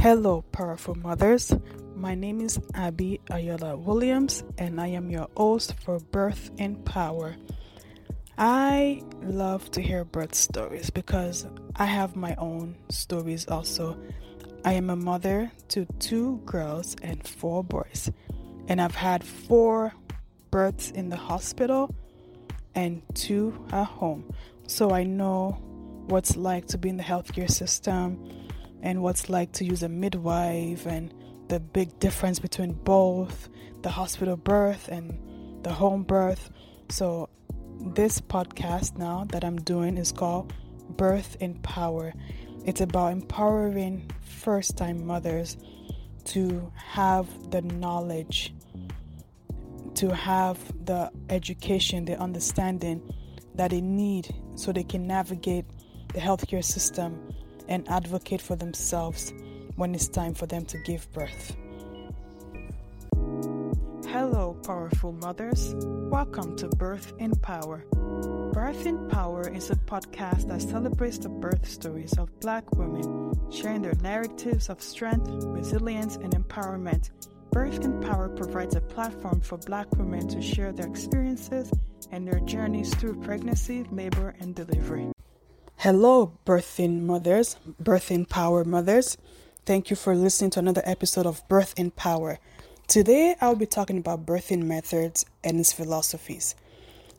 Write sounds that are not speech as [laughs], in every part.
Hello, powerful mothers. My name is Abby Ayoola Williams, and I am your host for Birth in Power. I love to hear birth stories because I have my own stories also. I am a mother to two girls and four boys, and I've had four births in the hospital and two at home. So I know what's like to be in the healthcare system and what's like to use a midwife and the big difference between both the hospital birth and the home birth. So, this podcast now that I'm doing is called Birth in Power. It's about empowering first time mothers to have the knowledge, to have the education, the understanding that they need so they can navigate the healthcare system and advocate for themselves when it's time for them to give birth. Hello, powerful mothers. Welcome to Birth in Power. Birth in Power is a podcast that celebrates the birth stories of Black women, sharing their narratives of strength, resilience, and empowerment. Birth in Power provides a platform for Black women to share their experiences and their journeys through pregnancy, labor, and delivery. Hello, birthing mothers, birthing power mothers. Thank you for listening to another episode of Birth in Power. Today, I'll be talking about birthing methods and its philosophies.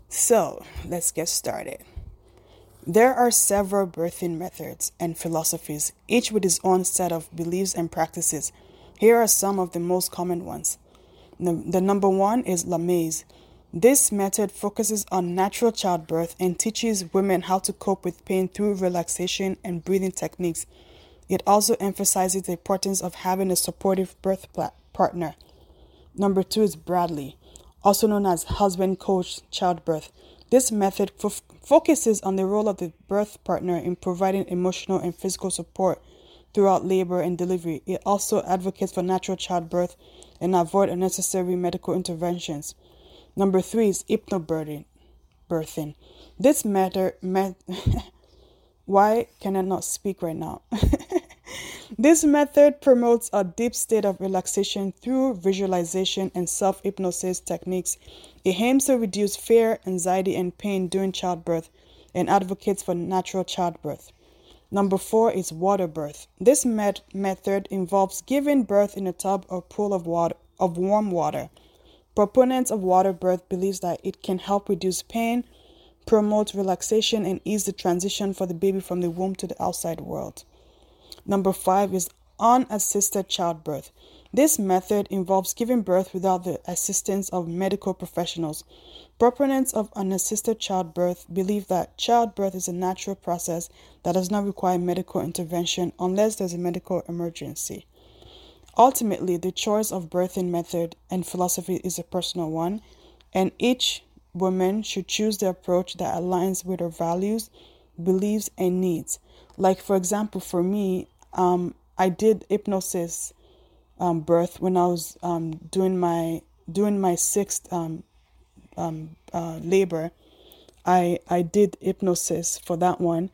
So, let's get started. There are several birthing methods and philosophies, each with its own set of beliefs and practices. Here are some of the most common ones. The, number one is Lamaze this method focuses on natural childbirth and teaches women how to cope with pain through relaxation and breathing techniques. It also emphasizes the importance of having a supportive birth partner. Number two is Bradley, also known as husband coach childbirth. This method f- focuses on the role of the birth partner in providing emotional and physical support throughout labor and delivery. It also advocates for natural childbirth and avoid unnecessary medical interventions. Number three is hypnobirthing. Birthing. This matter. Met, [laughs] why can I not speak right now? [laughs] this method promotes a deep state of relaxation through visualization and self hypnosis techniques. It aims to reduce fear, anxiety, and pain during childbirth and advocates for natural childbirth. Number four is water birth. This met- method involves giving birth in a tub or pool of water of warm water. Proponents of water birth believes that it can help reduce pain, promote relaxation, and ease the transition for the baby from the womb to the outside world. Number five is unassisted childbirth. This method involves giving birth without the assistance of medical professionals. Proponents of unassisted childbirth believe that childbirth is a natural process that does not require medical intervention unless there's a medical emergency. Ultimately, the choice of birthing method and philosophy is a personal one, and each woman should choose the approach that aligns with her values, beliefs, and needs. Like, for example, for me, um, I did hypnosis um, birth when I was um, doing my doing my sixth um, um, uh, labor. I I did hypnosis for that one,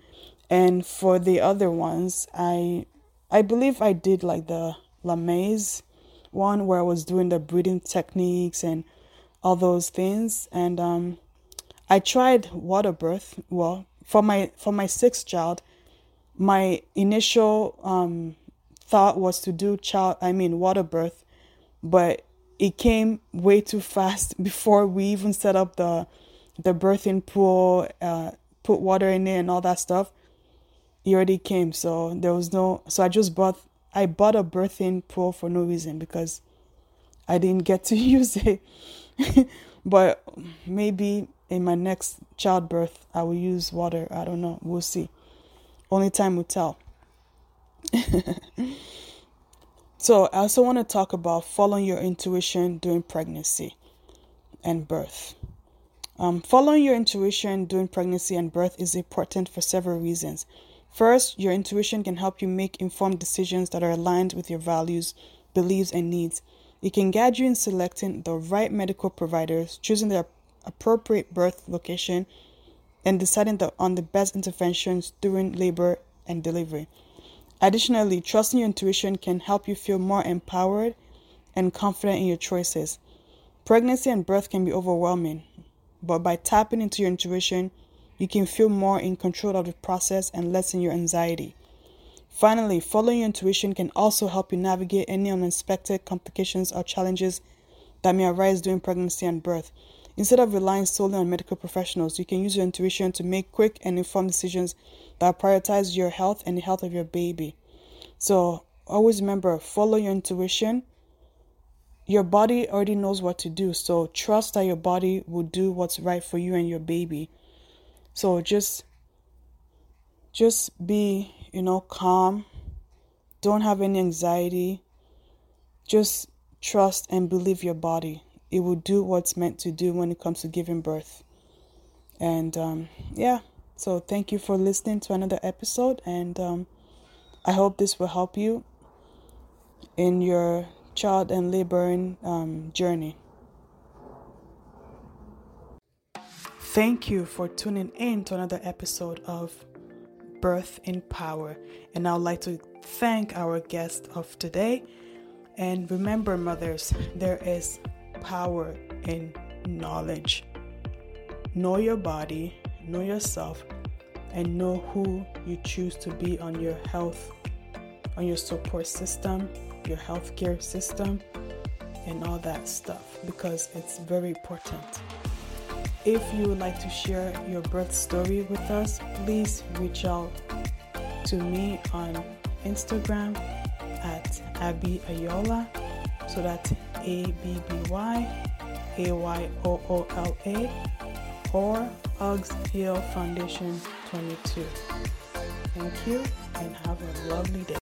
and for the other ones, I I believe I did like the Lamaze one where I was doing the breathing techniques and all those things. And um, I tried water birth. Well, for my for my sixth child, my initial um, thought was to do child. I mean water birth, but it came way too fast [laughs] before we even set up the the birthing pool, uh, put water in it, and all that stuff. It already came, so there was no. So I just bought I bought a birthing pool for no reason because I didn't get to [laughs] use it. [laughs] but maybe in my next childbirth, I will use water. I don't know. We'll see. Only time will tell. [laughs] so, I also want to talk about following your intuition during pregnancy and birth. Um, following your intuition during pregnancy and birth is important for several reasons. First, your intuition can help you make informed decisions that are aligned with your values, beliefs, and needs. It can guide you in selecting the right medical providers, choosing the appropriate birth location, and deciding the, on the best interventions during labor and delivery. Additionally, trusting your intuition can help you feel more empowered and confident in your choices. Pregnancy and birth can be overwhelming, but by tapping into your intuition, you can feel more in control of the process and lessen your anxiety. Finally, following your intuition can also help you navigate any unexpected complications or challenges that may arise during pregnancy and birth. Instead of relying solely on medical professionals, you can use your intuition to make quick and informed decisions that prioritize your health and the health of your baby. So, always remember follow your intuition. Your body already knows what to do, so trust that your body will do what's right for you and your baby. So, just just be you know, calm. Don't have any anxiety. Just trust and believe your body. It will do what's meant to do when it comes to giving birth. And um, yeah, so thank you for listening to another episode. And um, I hope this will help you in your child and laboring um, journey. Thank you for tuning in to another episode of Birth in Power. And I would like to thank our guest of today. And remember, mothers, there is power in knowledge. Know your body, know yourself, and know who you choose to be on your health, on your support system, your healthcare system, and all that stuff because it's very important. If you would like to share your birth story with us, please reach out to me on Instagram at Abby Ayoola. So that's A B B Y A Y O O L A or Uggs Heal Foundation 22. Thank you and have a lovely day.